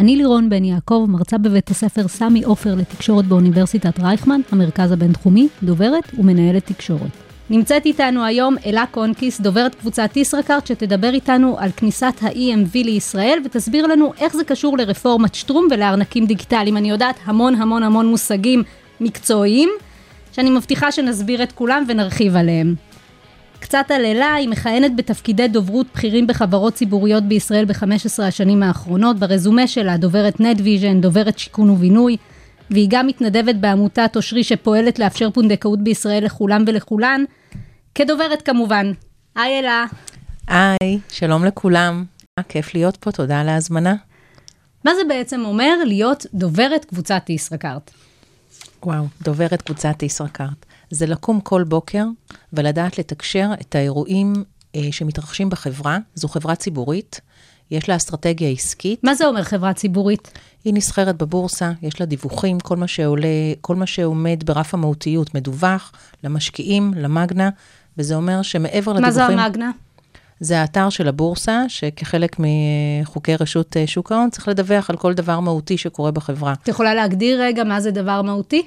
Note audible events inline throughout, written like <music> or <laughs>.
אני לירון בן יעקב, מרצה בבית הספר סמי עופר לתקשורת באוניברסיטת רייכמן, המרכז הבינתחומי, דוברת ומנהלת תקשורת. נמצאת איתנו היום אלה קונקיס, דוברת קבוצת ישראכרט, שתדבר איתנו על כניסת ה-EMV לישראל, ותסביר לנו איך זה קשור לרפורמת שטרום ולארנקים דיגיטליים. אני יודעת המון המון המון מושגים מקצועיים, שאני מבטיחה שנסביר את כולם ונרחיב עליהם. קצת על אלה, היא מכהנת בתפקידי דוברות בכירים בחברות ציבוריות בישראל ב-15 השנים האחרונות. ברזומה שלה דוברת נטוויז'ן, דוברת שיכון ובינוי, והיא גם מתנדבת בעמותת אושרי שפועלת לאפשר פונדקאות בישראל לכולם ולכולן, כדוברת כמובן. היי אלה. היי, שלום לכולם. כיף להיות פה, תודה על ההזמנה. מה זה בעצם אומר להיות דוברת קבוצת ישראכרט? וואו, דוברת קבוצת ישראכרט. זה לקום כל בוקר ולדעת לתקשר את האירועים אה, שמתרחשים בחברה. זו חברה ציבורית, יש לה אסטרטגיה עסקית. מה זה אומר חברה ציבורית? היא נסחרת בבורסה, יש לה דיווחים, כל מה שעולה, כל מה שעומד ברף המהותיות מדווח למשקיעים, למגנה, וזה אומר שמעבר לדיווחים... מה זו המגנה? זה האתר של הבורסה, שכחלק מחוקי רשות אה, שוק ההון צריך לדווח על כל דבר מהותי שקורה בחברה. את יכולה להגדיר רגע מה זה דבר מהותי?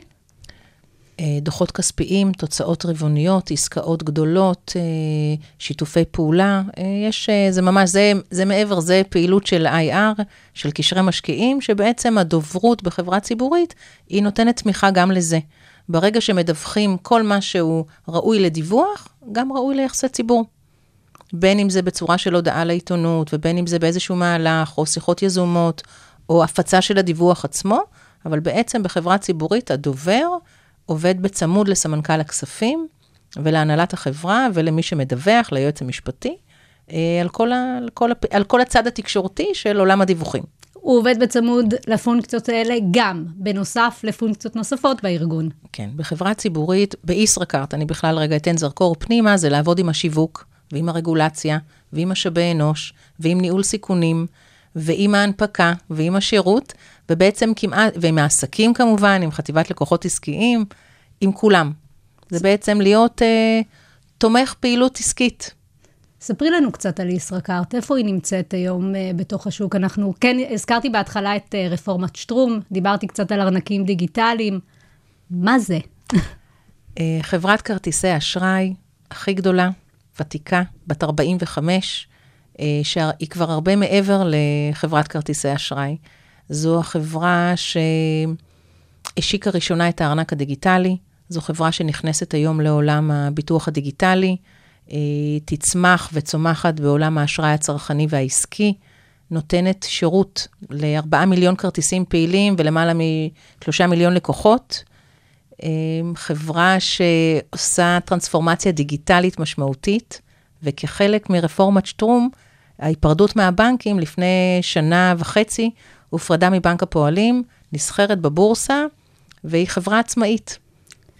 אה, דוחות כספיים, תוצאות רבעוניות, עסקאות גדולות, אה, שיתופי פעולה. אה, יש, זה ממש, זה, זה מעבר, זה פעילות של IR, של קשרי משקיעים, שבעצם הדוברות בחברה ציבורית, היא נותנת תמיכה גם לזה. ברגע שמדווחים כל מה שהוא ראוי לדיווח, גם ראוי ליחסי ציבור. בין אם זה בצורה של הודעה לעיתונות, ובין אם זה באיזשהו מהלך, או שיחות יזומות, או הפצה של הדיווח עצמו, אבל בעצם בחברה ציבורית הדובר עובד בצמוד לסמנכ"ל הכספים ולהנהלת החברה ולמי שמדווח, ליועץ המשפטי, אה, על כל, ה, על, כל, על כל הצד התקשורתי של עולם הדיווחים. הוא עובד בצמוד לפונקציות האלה גם, בנוסף לפונקציות נוספות בארגון. כן, בחברה ציבורית, בישראכרט, אני בכלל רגע אתן זרקור פנימה, זה לעבוד עם השיווק, ועם הרגולציה, ועם משאבי אנוש, ועם ניהול סיכונים, ועם ההנפקה, ועם השירות, ובעצם כמעט, ועם העסקים כמובן, עם חטיבת לקוחות עסקיים, עם כולם. זה בעצם להיות אה, תומך פעילות עסקית. ספרי לנו קצת על ישראכרט, איפה היא נמצאת היום אה, בתוך השוק? אנחנו, כן, הזכרתי בהתחלה את אה, רפורמת שטרום, דיברתי קצת על ארנקים דיגיטליים. מה זה? <laughs> אה, חברת כרטיסי אשראי הכי גדולה, ותיקה, בת 45, אה, שהיא כבר הרבה מעבר לחברת כרטיסי אשראי. זו החברה שהשיקה ראשונה את הארנק הדיגיטלי, זו חברה שנכנסת היום לעולם הביטוח הדיגיטלי, אה, תצמח וצומחת בעולם האשראי הצרכני והעסקי, נותנת שירות ל-4 מיליון כרטיסים פעילים ולמעלה מ-3 מיליון לקוחות. אה, חברה שעושה טרנספורמציה דיגיטלית משמעותית, וכחלק מרפורמת שטרום, ההיפרדות מהבנקים לפני שנה וחצי הופרדה מבנק הפועלים, נסחרת בבורסה, והיא חברה עצמאית.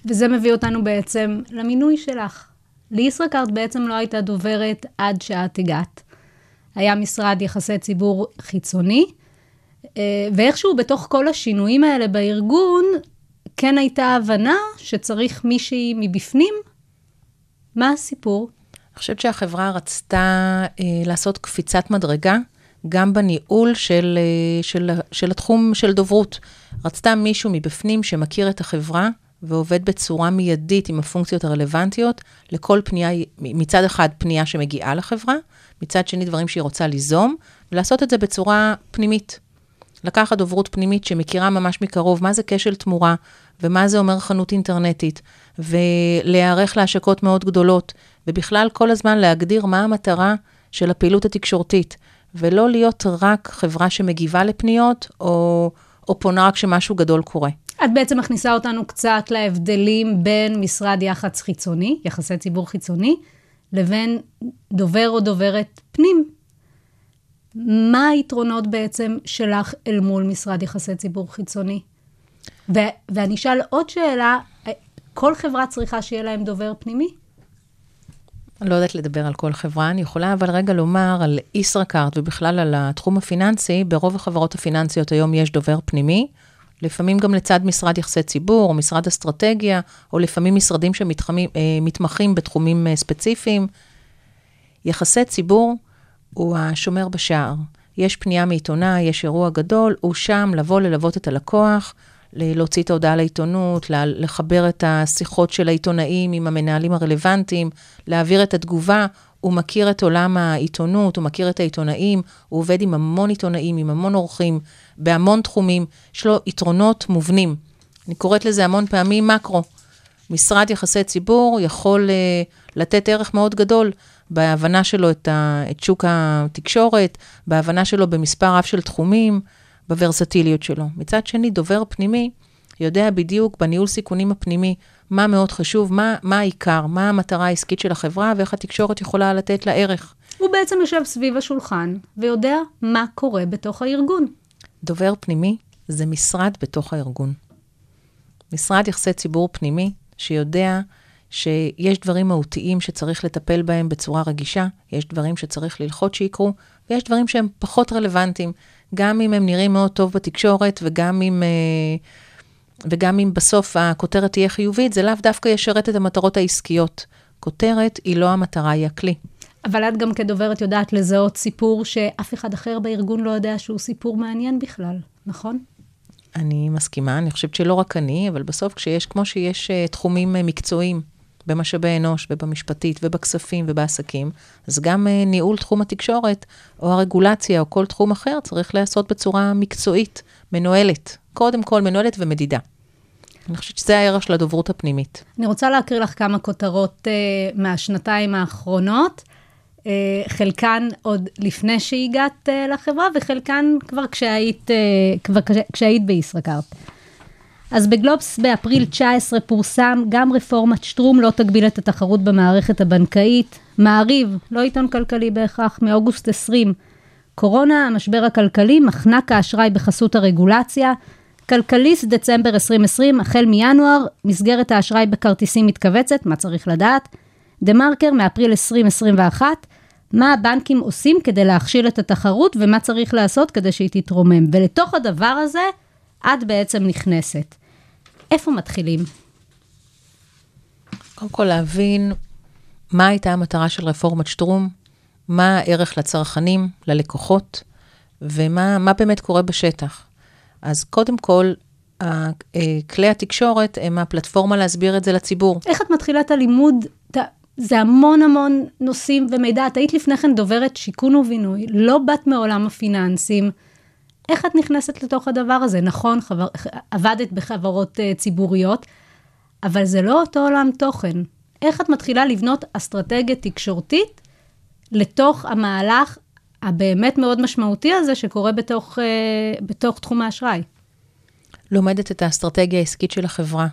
וזה מביא אותנו בעצם למינוי שלך. לישראכרט בעצם לא הייתה דוברת עד שאת הגעת. היה משרד יחסי ציבור חיצוני, אה, ואיכשהו בתוך כל השינויים האלה בארגון, כן הייתה הבנה שצריך מישהי מבפנים. מה הסיפור? אני חושבת שהחברה רצתה אה, לעשות קפיצת מדרגה, גם בניהול של, אה, של, של התחום של דוברות. רצתה מישהו מבפנים שמכיר את החברה ועובד בצורה מיידית עם הפונקציות הרלוונטיות לכל פנייה, מצד אחד פנייה שמגיעה לחברה, מצד שני דברים שהיא רוצה ליזום, ולעשות את זה בצורה פנימית. לקחת דוברות פנימית שמכירה ממש מקרוב מה זה כשל תמורה, ומה זה אומר חנות אינטרנטית, ולהיערך להשקות מאוד גדולות, ובכלל כל הזמן להגדיר מה המטרה של הפעילות התקשורתית, ולא להיות רק חברה שמגיבה לפניות, או, או פונה רק כשמשהו גדול קורה. את בעצם מכניסה אותנו קצת להבדלים בין משרד יח"צ חיצוני, יחסי ציבור חיצוני, לבין דובר או דוברת פנים. מה היתרונות בעצם שלך אל מול משרד יחסי ציבור חיצוני? ו- ואני אשאל עוד שאלה, כל חברה צריכה שיהיה להם דובר פנימי? אני לא יודעת לדבר על כל חברה, אני יכולה אבל רגע לומר על ישראכרט ובכלל על התחום הפיננסי, ברוב החברות הפיננסיות היום יש דובר פנימי, לפעמים גם לצד משרד יחסי ציבור, או משרד אסטרטגיה, או לפעמים משרדים שמתמחים בתחומים אה, ספציפיים. יחסי ציבור הוא השומר בשער. יש פנייה מעיתונאי, יש אירוע גדול, הוא שם לבוא ללוות את הלקוח, להוציא את ההודעה לעיתונות, לחבר את השיחות של העיתונאים עם המנהלים הרלוונטיים, להעביר את התגובה. הוא מכיר את עולם העיתונות, הוא מכיר את העיתונאים, הוא עובד עם המון עיתונאים, עם המון אורחים, בהמון תחומים. יש לו יתרונות מובנים. אני קוראת לזה המון פעמים מקרו. משרד יחסי ציבור יכול uh, לתת ערך מאוד גדול בהבנה שלו את, ה, את שוק התקשורת, בהבנה שלו במספר רב של תחומים, בוורסטיליות שלו. מצד שני, דובר פנימי יודע בדיוק בניהול סיכונים הפנימי מה מאוד חשוב, מה, מה העיקר, מה המטרה העסקית של החברה ואיך התקשורת יכולה לתת לה ערך. הוא בעצם יושב סביב השולחן ויודע מה קורה בתוך הארגון. דובר פנימי זה משרד בתוך הארגון. משרד יחסי ציבור פנימי שיודע שיש דברים מהותיים שצריך לטפל בהם בצורה רגישה, יש דברים שצריך ללחוץ שיקרו, ויש דברים שהם פחות רלוונטיים, גם אם הם נראים מאוד טוב בתקשורת, וגם אם, אה, וגם אם בסוף הכותרת תהיה חיובית, זה לאו דווקא ישרת את המטרות העסקיות. כותרת היא לא המטרה, היא הכלי. אבל את גם כדוברת יודעת לזהות סיפור שאף אחד אחר בארגון לא יודע שהוא סיפור מעניין בכלל, נכון? אני מסכימה, אני חושבת שלא רק אני, אבל בסוף כשיש, כמו שיש uh, תחומים uh, מקצועיים במשאבי אנוש ובמשפטית ובכספים ובעסקים, אז גם uh, ניהול תחום התקשורת או הרגולציה או כל תחום אחר צריך להיעשות בצורה מקצועית, מנוהלת. קודם כל מנוהלת ומדידה. אני חושבת שזה הערך של הדוברות הפנימית. אני רוצה להקריא לך כמה כותרות uh, מהשנתיים האחרונות. Uh, חלקן עוד לפני שהגעת לחברה, וחלקן כבר כשהיית, כשהיית בישראכרט. אז בגלובס באפריל 19 פורסם, גם רפורמת שטרום לא תגביל את התחרות במערכת הבנקאית. מעריב, לא עיתון כלכלי בהכרח, מאוגוסט 20. קורונה, המשבר הכלכלי, מחנק האשראי בחסות הרגולציה. כלכליסט, דצמבר 2020, החל מינואר, מסגרת האשראי בכרטיסים מתכווצת, מה צריך לדעת? דה מרקר, מאפריל 2021, מה הבנקים עושים כדי להכשיל את התחרות ומה צריך לעשות כדי שהיא תתרומם. ולתוך הדבר הזה, את בעצם נכנסת. איפה מתחילים? קודם כל להבין מה הייתה המטרה של רפורמת שטרום, מה הערך לצרכנים, ללקוחות, ומה באמת קורה בשטח. אז קודם כל, כלי התקשורת הם הפלטפורמה להסביר את זה לציבור. איך את מתחילה את הלימוד? זה המון המון נושאים ומידע. את היית לפני כן דוברת שיכון ובינוי, לא באת מעולם הפיננסים. איך את נכנסת לתוך הדבר הזה? נכון, חבר, עבדת בחברות uh, ציבוריות, אבל זה לא אותו עולם תוכן. איך את מתחילה לבנות אסטרטגיה תקשורתית לתוך המהלך הבאמת מאוד משמעותי הזה שקורה בתוך, uh, בתוך תחום האשראי? לומדת את האסטרטגיה העסקית של החברה,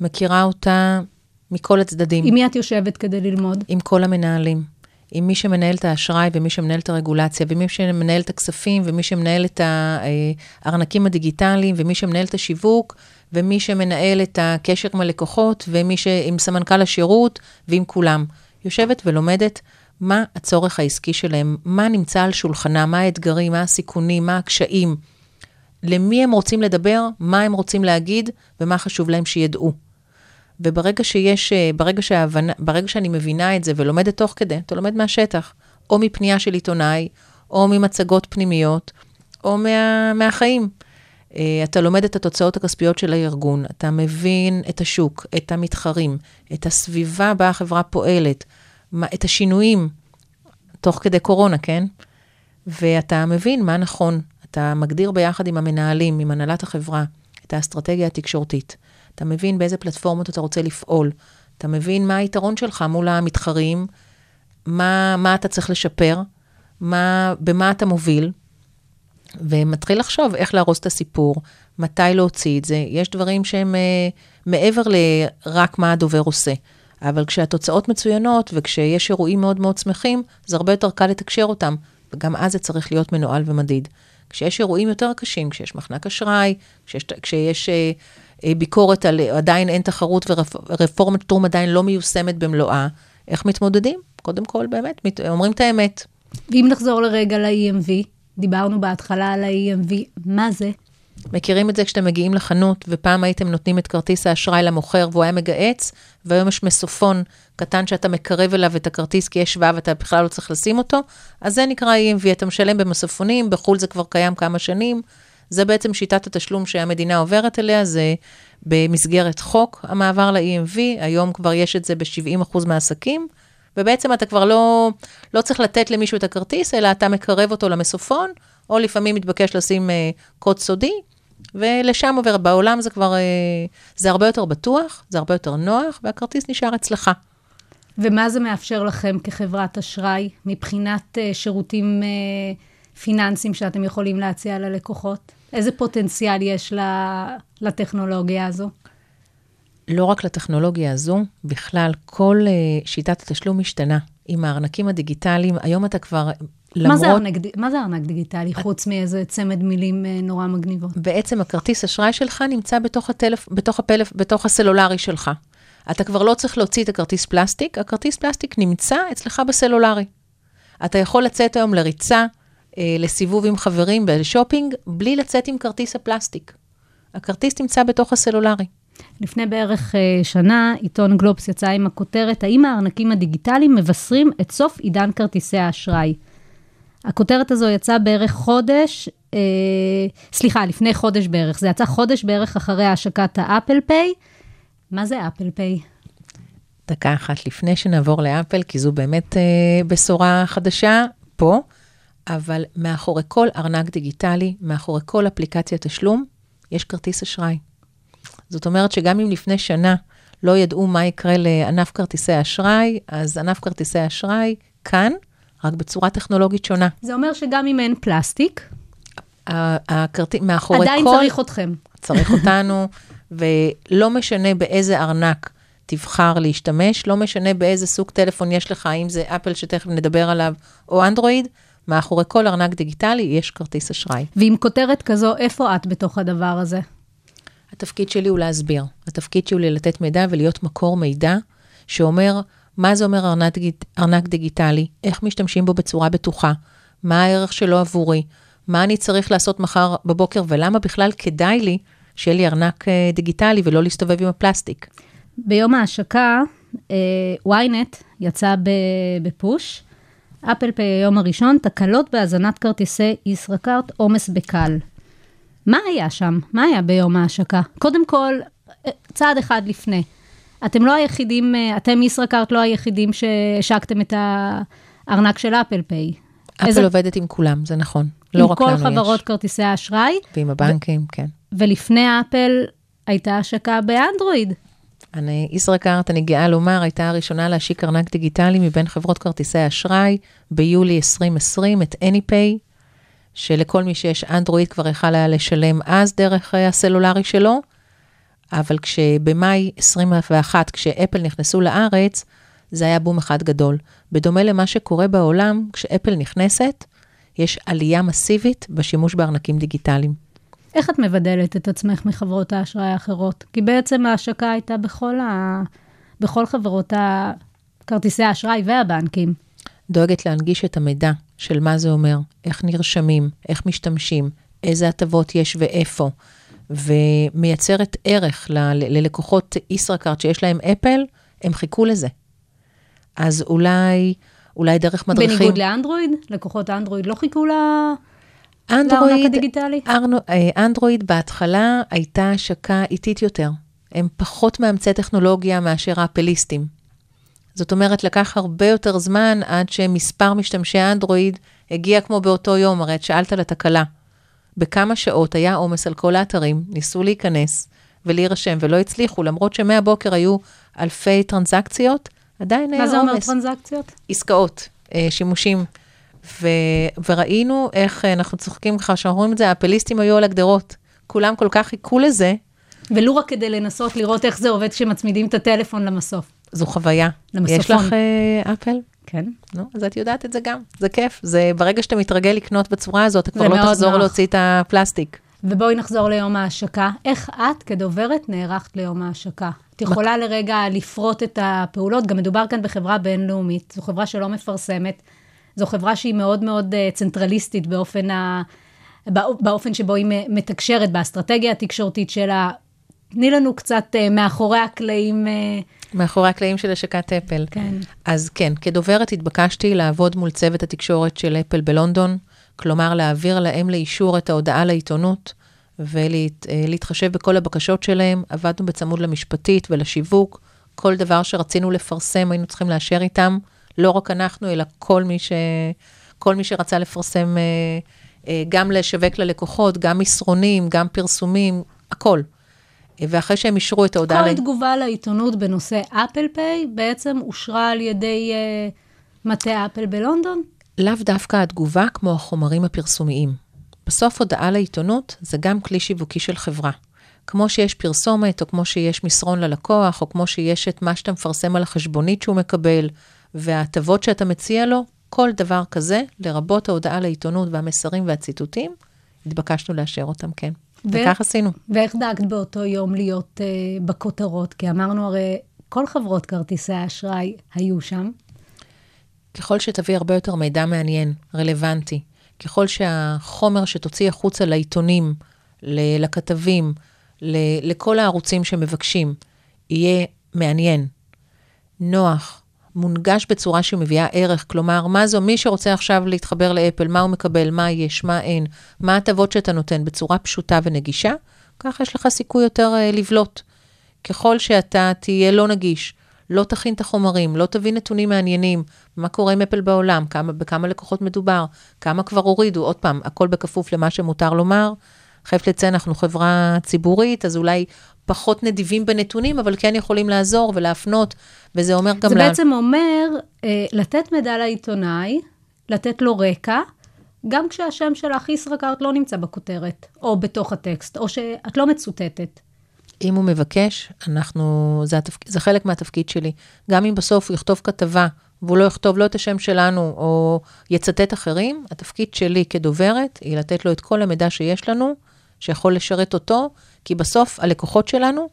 מכירה אותה מכל הצדדים. עם מי את יושבת כדי ללמוד? עם כל המנהלים. עם מי שמנהל את האשראי ומי שמנהל את הרגולציה, ומי שמנהל את הכספים, ומי שמנהל את הארנקים הדיגיטליים, ומי שמנהל את השיווק, ומי שמנהל את הקשר עם הלקוחות, ומי ש... עם סמנכ"ל השירות, ועם כולם. יושבת ולומדת מה הצורך העסקי שלהם, מה נמצא על שולחנם, מה האתגרים, מה הסיכונים, מה הקשיים, למי הם רוצים לדבר, מה הם רוצים להגיד, ומה חשוב להם שידעו. וברגע שיש, אה, ברגע, שההבנה, ברגע שאני מבינה את זה ולומדת תוך כדי, אתה לומד מהשטח, או מפנייה של עיתונאי, או ממצגות פנימיות, או מה, מהחיים. אה, אתה לומד את התוצאות הכספיות של הארגון, אתה מבין את השוק, את המתחרים, את הסביבה בה החברה פועלת, את השינויים, תוך כדי קורונה, כן? ואתה מבין מה נכון. אתה מגדיר ביחד עם המנהלים, עם הנהלת החברה, את האסטרטגיה התקשורתית. אתה מבין באיזה פלטפורמות אתה רוצה לפעול, אתה מבין מה היתרון שלך מול המתחרים, מה, מה אתה צריך לשפר, מה, במה אתה מוביל, ומתחיל לחשוב איך לארוז את הסיפור, מתי להוציא את זה. יש דברים שהם uh, מעבר לרק מה הדובר עושה. אבל כשהתוצאות מצוינות וכשיש אירועים מאוד מאוד שמחים, זה הרבה יותר קל לתקשר אותם. וגם אז זה צריך להיות מנוהל ומדיד. כשיש אירועים יותר קשים, כשיש מחנק אשראי, כשיש, כשיש אה, ביקורת על עדיין אין תחרות ורפורמת טרום עדיין לא מיושמת במלואה, איך מתמודדים? קודם כל, באמת, מת, אומרים את האמת. ואם נחזור לרגע ל-EMV, דיברנו בהתחלה על ה-EMV, מה זה? מכירים את זה כשאתם מגיעים לחנות, ופעם הייתם נותנים את כרטיס האשראי למוכר והוא היה מגהץ, והיום יש מסופון קטן שאתה מקרב אליו את הכרטיס כי יש שבב ואתה בכלל לא צריך לשים אותו, אז זה נקרא EMV, אתה משלם במסופונים, בחו"ל זה כבר קיים כמה שנים. זה בעצם שיטת התשלום שהמדינה עוברת אליה, זה במסגרת חוק המעבר ל-EMV, היום כבר יש את זה ב-70% מהעסקים, ובעצם אתה כבר לא, לא צריך לתת למישהו את הכרטיס, אלא אתה מקרב אותו למסופון, או לפעמים מתבקש לשים uh, קוד סודי, ולשם עובר. בעולם זה כבר, uh, זה הרבה יותר בטוח, זה הרבה יותר נוח, והכרטיס נשאר אצלך. ומה זה מאפשר לכם כחברת אשראי מבחינת uh, שירותים uh, פיננסיים שאתם יכולים להציע ללקוחות? איזה פוטנציאל יש לטכנולוגיה הזו? לא רק לטכנולוגיה הזו, בכלל, כל uh, שיטת התשלום משתנה. עם הארנקים הדיגיטליים, היום אתה כבר, למרות... מה זה ארנק, מה זה ארנק דיגיטלי, חוץ מאיזה צמד מילים uh, נורא מגניבות? בעצם הכרטיס אשראי שלך נמצא בתוך, הטלפ... בתוך, הפלף... בתוך הסלולרי שלך. אתה כבר לא צריך להוציא את הכרטיס פלסטיק, הכרטיס פלסטיק נמצא אצלך בסלולרי. אתה יכול לצאת היום לריצה, אה, לסיבוב עם חברים בשופינג, בלי לצאת עם כרטיס הפלסטיק. הכרטיס נמצא בתוך הסלולרי. לפני בערך אה, שנה, עיתון גלובס יצא עם הכותרת, האם הארנקים הדיגיטליים מבשרים את סוף עידן כרטיסי האשראי? הכותרת הזו יצאה בערך חודש, אה, סליחה, לפני חודש בערך. זה יצא חודש בערך אחרי השקת ה Apple Pay. מה זה Apple Pay? דקה אחת לפני שנעבור לאפל, כי זו באמת אה, בשורה חדשה פה, אבל מאחורי כל ארנק דיגיטלי, מאחורי כל אפליקציית תשלום, יש כרטיס אשראי. זאת אומרת שגם אם לפני שנה לא ידעו מה יקרה לענף כרטיסי אשראי, אז ענף כרטיסי אשראי כאן, רק בצורה טכנולוגית שונה. זה אומר שגם אם אין פלסטיק, הכרטיס, מאחורי עדיין כל... עדיין צריך אתכם. צריך אותנו, ולא משנה באיזה ארנק תבחר להשתמש, לא משנה באיזה סוג טלפון יש לך, אם זה אפל שתכף נדבר עליו, או אנדרואיד, מאחורי כל ארנק דיגיטלי יש כרטיס אשראי. ועם כותרת כזו, איפה את בתוך הדבר הזה? התפקיד שלי הוא להסביר. התפקיד שלי הוא לתת מידע ולהיות מקור מידע שאומר מה זה אומר ארנק, ארנק דיגיטלי, איך משתמשים בו בצורה בטוחה, מה הערך שלו עבורי, מה אני צריך לעשות מחר בבוקר ולמה בכלל כדאי לי שיהיה לי ארנק אה, דיגיטלי ולא להסתובב עם הפלסטיק. ביום ההשקה, אה, ynet יצא בפוש, אפל פיי היום הראשון, תקלות בהאזנת כרטיסי ישראכרט, עומס בקל. מה היה שם? מה היה ביום ההשקה? קודם כל, אה, צעד אחד לפני. אתם לא היחידים, אה, אתם ישראכרט לא היחידים שהשקתם את הארנק של אפל פיי. אפל איזה... עובדת עם כולם, זה נכון. לא רק לנו יש. עם כל חברות כרטיסי האשראי. ועם הבנקים, ו- כן. ולפני אפל הייתה השקה באנדרואיד. אני, ישראכרט, אני גאה לומר, הייתה הראשונה להשיק ארנק דיגיטלי מבין חברות כרטיסי האשראי ביולי 2020, את AnyPay, שלכל מי שיש אנדרואיד כבר יכל היה לשלם אז דרך אה, הסלולרי שלו, אבל כשבמאי 21, כשאפל נכנסו לארץ, זה היה בום אחד גדול. בדומה למה שקורה בעולם, כשאפל נכנסת, יש עלייה מסיבית בשימוש בארנקים דיגיטליים. איך את מבדלת את עצמך מחברות האשראי האחרות? כי בעצם ההשקה הייתה בכל, ה... בכל חברות כרטיסי האשראי והבנקים. דואגת להנגיש את המידע של מה זה אומר, איך נרשמים, איך משתמשים, איזה הטבות יש ואיפה. ומייצרת ערך ל- ללקוחות ישראכרט שיש להם אפל, הם חיכו לזה. אז אולי, אולי דרך מדריכים... בניגוד לאנדרואיד? לקוחות אנדרואיד לא חיכו ל... לארנק הדיגיטלי? אה, אנדרואיד בהתחלה הייתה השקה איטית יותר. הם פחות מאמצי טכנולוגיה מאשר האפליסטים. זאת אומרת, לקח הרבה יותר זמן עד שמספר משתמשי אנדרואיד הגיע כמו באותו יום, הרי את שאלת על התקלה. בכמה שעות היה עומס על כל האתרים, ניסו להיכנס ולהירשם ולא הצליחו, למרות שמהבוקר היו אלפי טרנזקציות, עדיין היה עומס. מה זה אומר טרנזקציות? עסקאות, אה, שימושים. ו, וראינו איך אה, אנחנו צוחקים ככה, שאנחנו רואים את זה, האפליסטים היו על הגדרות. כולם כל כך חיכו לזה. ולו רק כדי לנסות לראות איך זה עובד כשמצמידים את הטלפון למסוף. זו חוויה. למסופון. יש לך אה, אפל? כן. נו, אז את יודעת את זה גם, זה כיף. זה ברגע שאתה מתרגל לקנות בצורה הזאת, אתה כבר לא תחזור נוח. להוציא את הפלסטיק. ובואי נחזור ליום ההשקה. איך את, כדוברת, נערכת ליום ההשקה? את יכולה לרגע לפרוט את הפעולות, גם מדובר כאן בחברה בינלאומית, זו חברה שלא מפרסמת, זו חברה שהיא מאוד מאוד אה, צנטרליסטית באופן, ה... בא- באופן שבו היא מתקשרת, באסטרטגיה התקשורתית שלה. תני לנו קצת אה, מאחורי הקלעים, אה, מאחורי הקלעים של השקת אפל. כן. אז כן, כדוברת התבקשתי לעבוד מול צוות התקשורת של אפל בלונדון, כלומר להעביר להם לאישור את ההודעה לעיתונות ולהתחשב בכל הבקשות שלהם. עבדנו בצמוד למשפטית ולשיווק, כל דבר שרצינו לפרסם היינו צריכים לאשר איתם, לא רק אנחנו, אלא כל מי, ש... כל מי שרצה לפרסם, אה, אה, גם לשווק ללקוחות, גם מסרונים, גם פרסומים, הכל. אה, ואחרי שהם אישרו את ההודעה... כל ל- תגובה לעיתונות בנושא אפל פיי בעצם אושרה על ידי אה, מטה אפל בלונדון? לאו דווקא התגובה כמו החומרים הפרסומיים. בסוף הודעה לעיתונות זה גם כלי שיווקי של חברה. כמו שיש פרסומת, או כמו שיש מסרון ללקוח, או כמו שיש את מה שאתה מפרסם על החשבונית שהוא מקבל, וההטבות שאתה מציע לו, כל דבר כזה, לרבות ההודעה לעיתונות והמסרים והציטוטים, התבקשנו לאשר אותם, כן. ו- וכך עשינו. ואיך דאגת באותו יום להיות אה, בכותרות? כי אמרנו הרי, כל חברות כרטיסי האשראי היו שם. ככל שתביא הרבה יותר מידע מעניין, רלוונטי, ככל שהחומר שתוציא החוצה לעיתונים, לכתבים, לכל הערוצים שמבקשים, יהיה מעניין, נוח, מונגש בצורה שמביאה ערך, כלומר, מה זו, מי שרוצה עכשיו להתחבר לאפל, מה הוא מקבל, מה יש, מה אין, מה ההטבות שאתה נותן בצורה פשוטה ונגישה, ככה יש לך סיכוי יותר uh, לבלוט. ככל שאתה תהיה לא נגיש, לא תכין את החומרים, לא תביא נתונים מעניינים, מה קורה עם אפל בעולם, כמה, בכמה לקוחות מדובר, כמה כבר הורידו, עוד פעם, הכל בכפוף למה שמותר לומר. חייבת לציין, אנחנו חברה ציבורית, אז אולי פחות נדיבים בנתונים, אבל כן יכולים לעזור ולהפנות, וזה אומר גם... זה לה- בעצם אומר אה, לתת מידע לעיתונאי, לתת לו רקע, גם כשהשם שלך ישראכרט לא נמצא בכותרת, או בתוך הטקסט, או שאת לא מצוטטת. אם הוא מבקש, אנחנו, זה, התפק, זה חלק מהתפקיד שלי. גם אם בסוף הוא יכתוב כתבה, והוא לא יכתוב לא את השם שלנו, או יצטט אחרים, התפקיד שלי כדוברת, היא לתת לו את כל המידע שיש לנו, שיכול לשרת אותו, כי בסוף הלקוחות שלנו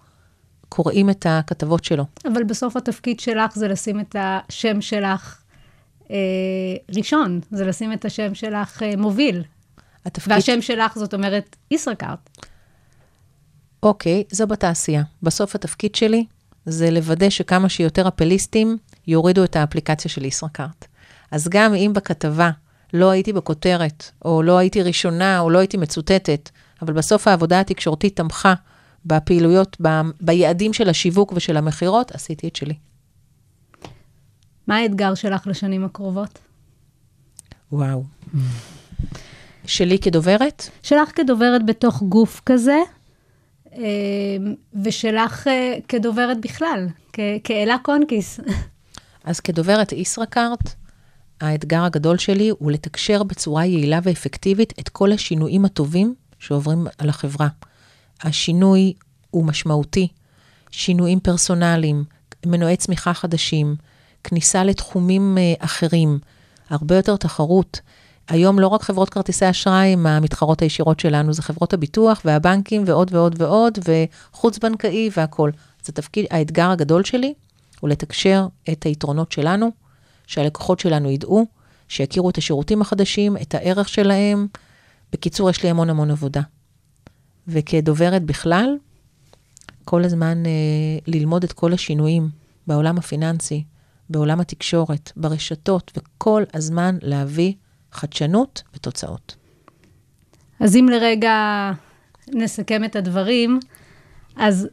קוראים את הכתבות שלו. אבל בסוף התפקיד שלך זה לשים את השם שלך אה, ראשון, זה לשים את השם שלך אה, מוביל. התפקיד... והשם שלך, זאת אומרת, ישראכרט. אוקיי, זו בתעשייה. בסוף התפקיד שלי זה לוודא שכמה שיותר אפליסטים יורידו את האפליקציה של ישראכרט. אז גם אם בכתבה לא הייתי בכותרת, או לא הייתי ראשונה, או לא הייתי מצוטטת, אבל בסוף העבודה התקשורתית תמכה בפעילויות, ב, ביעדים של השיווק ושל המכירות, עשיתי את שלי. מה האתגר שלך לשנים הקרובות? וואו. שלי כדוברת? שלך כדוברת בתוך גוף כזה, אה, ושלך אה, כדוברת בכלל, כ- כאלה קונקיס. אז כדוברת ישראכרט, האתגר הגדול שלי הוא לתקשר בצורה יעילה ואפקטיבית את כל השינויים הטובים שעוברים על החברה. השינוי הוא משמעותי, שינויים פרסונליים, מנועי צמיחה חדשים, כניסה לתחומים אה, אחרים, הרבה יותר תחרות. היום לא רק חברות כרטיסי אשראי הם המתחרות הישירות שלנו, זה חברות הביטוח והבנקים ועוד ועוד ועוד, וחוץ-בנקאי והכול. אז התפקיד, האתגר הגדול שלי הוא לתקשר את היתרונות שלנו, שהלקוחות שלנו ידעו, שיכירו את השירותים החדשים, את הערך שלהם. בקיצור, יש לי המון המון עבודה. וכדוברת בכלל, כל הזמן אה, ללמוד את כל השינויים בעולם הפיננסי, בעולם התקשורת, ברשתות, וכל הזמן להביא חדשנות ותוצאות. אז אם לרגע נסכם את הדברים, אז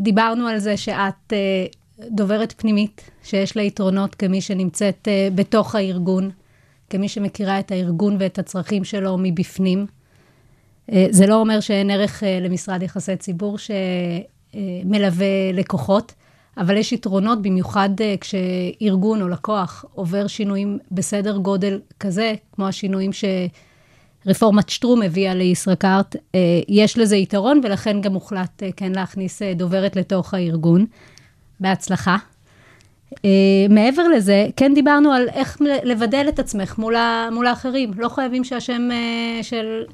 דיברנו על זה שאת אה, דוברת פנימית, שיש לה יתרונות כמי שנמצאת אה, בתוך הארגון, כמי שמכירה את הארגון ואת הצרכים שלו מבפנים. אה, זה לא אומר שאין ערך אה, למשרד יחסי ציבור שמלווה לקוחות, אבל יש יתרונות, במיוחד אה, כשארגון או לקוח עובר שינויים בסדר גודל כזה, כמו השינויים שרפורמת שטרום הביאה לישראכרט, אה, יש לזה יתרון, ולכן גם הוחלט אה, כן להכניס אה, דוברת לתוך הארגון. בהצלחה. אה, מעבר לזה, כן דיברנו על איך לבדל את עצמך מול, ה, מול האחרים. לא חייבים שהשם אה, של,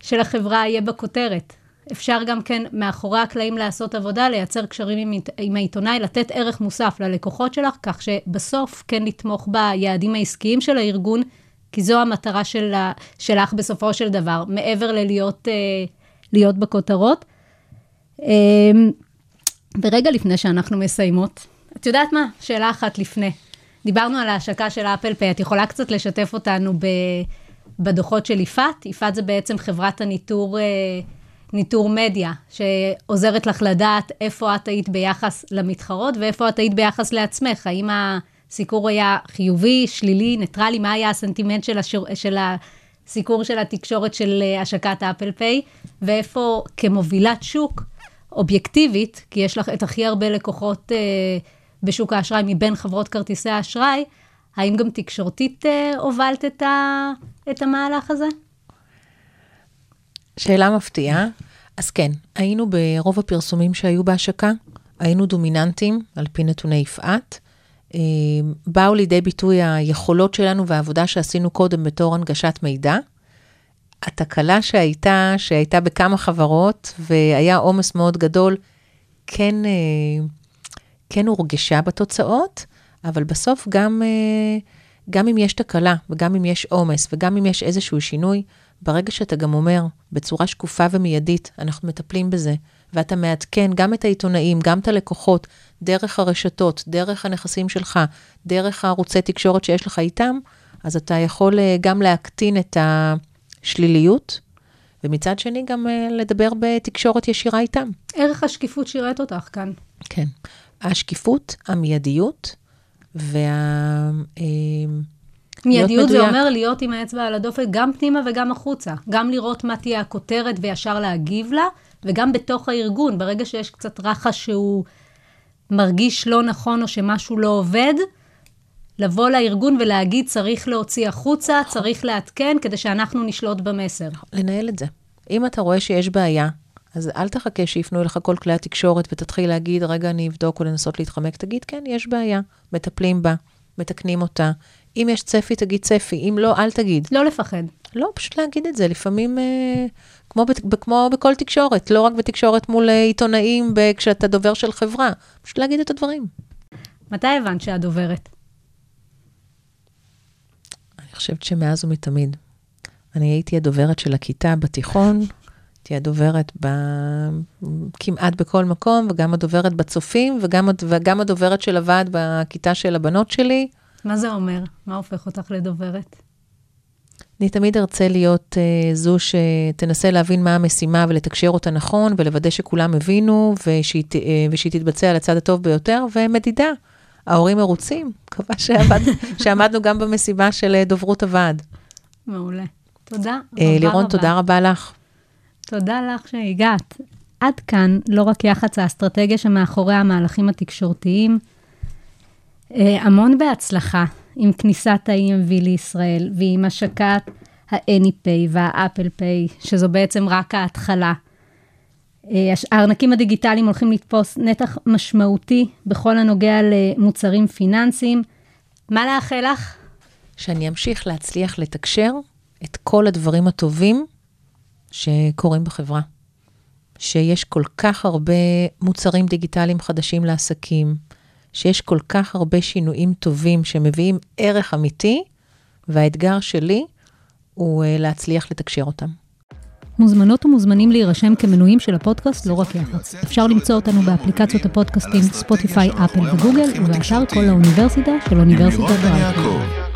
של החברה יהיה בכותרת. אפשר גם כן מאחורי הקלעים לעשות עבודה, לייצר קשרים עם, עם העיתונאי, לתת ערך מוסף ללקוחות שלך, כך שבסוף כן לתמוך ביעדים העסקיים של הארגון, כי זו המטרה של, ה- שלך בסופו של דבר, מעבר ללהיות אה, להיות בכותרות. אה, ורגע לפני שאנחנו מסיימות, את יודעת מה? שאלה אחת לפני. דיברנו על ההשקה של אפל פיי, את יכולה קצת לשתף אותנו ב, בדוחות של יפעת? יפעת זה בעצם חברת הניטור אה, ניטור מדיה, שעוזרת לך לדעת איפה את היית ביחס למתחרות ואיפה את היית ביחס לעצמך. האם הסיקור היה חיובי, שלילי, ניטרלי? מה היה הסנטימנט של, השיר, של הסיקור של התקשורת של אה, השקת Apple Pay? ואיפה כמובילת שוק, אובייקטיבית, כי יש לך את הכי הרבה לקוחות אה, בשוק האשראי מבין חברות כרטיסי האשראי, האם גם תקשורתית אה, הובלת את, ה, את המהלך הזה? שאלה מפתיעה. אז כן, היינו ברוב הפרסומים שהיו בהשקה, היינו דומיננטים, על פי נתוני יפעת. אה, באו לידי ביטוי היכולות שלנו והעבודה שעשינו קודם בתור הנגשת מידע. התקלה שהייתה, שהייתה בכמה חברות, והיה עומס מאוד גדול, כן, אה, כן הורגשה בתוצאות, אבל בסוף גם, אה, גם אם יש תקלה, וגם אם יש עומס, וגם אם יש איזשהו שינוי, ברגע שאתה גם אומר, בצורה שקופה ומיידית, אנחנו מטפלים בזה, ואתה מעדכן גם את העיתונאים, גם את הלקוחות, דרך הרשתות, דרך הנכסים שלך, דרך הערוצי תקשורת שיש לך איתם, אז אתה יכול אה, גם להקטין את השליליות, ומצד שני גם אה, לדבר בתקשורת ישירה איתם. ערך השקיפות שירת אותך כאן. כן. השקיפות, המיידיות, וה... אה, מיידיות זה. אומר להיות עם האצבע על הדופק גם פנימה וגם החוצה. גם לראות מה תהיה הכותרת וישר להגיב לה, וגם בתוך הארגון, ברגע שיש קצת רחש שהוא מרגיש לא נכון או שמשהו לא עובד, לבוא לארגון ולהגיד צריך להוציא החוצה, צריך לעדכן, כדי שאנחנו נשלוט במסר. לנהל את זה. אם אתה רואה שיש בעיה, אז אל תחכה שיפנו אליך כל כלי התקשורת ותתחיל להגיד, רגע, אני אבדוק או לנסות להתחמק. תגיד, כן, יש בעיה, מטפלים בה, מתקנים אותה. אם יש צפי, תגיד צפי, אם לא, אל תגיד. לא לפחד. לא, פשוט להגיד את זה. לפעמים, אה, כמו, ב, כמו בכל תקשורת, לא רק בתקשורת מול אה, עיתונאים, ב, כשאתה דובר של חברה, פשוט להגיד את הדברים. מתי הבנת שאת דוברת? אני חושבת שמאז ומתמיד. אני הייתי הדוברת של הכיתה בתיכון, הייתי הדוברת ב... כמעט בכל מקום, וגם הדוברת בצופים, וגם, וגם הדוברת של הוועד בכיתה של הבנות שלי. מה זה אומר? מה הופך אותך לדוברת? אני תמיד ארצה להיות uh, זו שתנסה להבין מה המשימה ולתקשר אותה נכון, ולוודא שכולם הבינו, ושהיא, אה, ושהיא תתבצע על הצד הטוב ביותר, ומדידה. ההורים מרוצים, מקווה שעבד, <laughs> שעמדנו גם במשימה של אה, דוברות הוועד. מעולה. תודה רבה לירון. תודה רבה לך. תודה לך שהגעת. עד כאן לא רק יח"צ האסטרטגיה שמאחורי המהלכים התקשורתיים, אה, המון בהצלחה עם כניסת ה-EMV לישראל ועם השקת ה-AnyPay וה-Apple Pay, שזו בעצם רק ההתחלה. אה, הארנקים הדיגיטליים הולכים לתפוס נתח משמעותי בכל הנוגע למוצרים פיננסיים. מה לאחל לך? שאני אמשיך להצליח לתקשר את כל הדברים הטובים שקורים בחברה. שיש כל כך הרבה מוצרים דיגיטליים חדשים לעסקים, שיש כל כך הרבה שינויים טובים שמביאים ערך אמיתי, והאתגר שלי הוא אה, להצליח לתקשר אותם. מוזמנות ומוזמנים להירשם כמנויים של הפודקאסט לא רק יח"צ. אפשר למצוא אותנו באפליקציות הפודקאסטים ספוטיפיי, אפל וגוגל, ובאתר כל האוניברסיטה של אוניברסיטת. יעקב.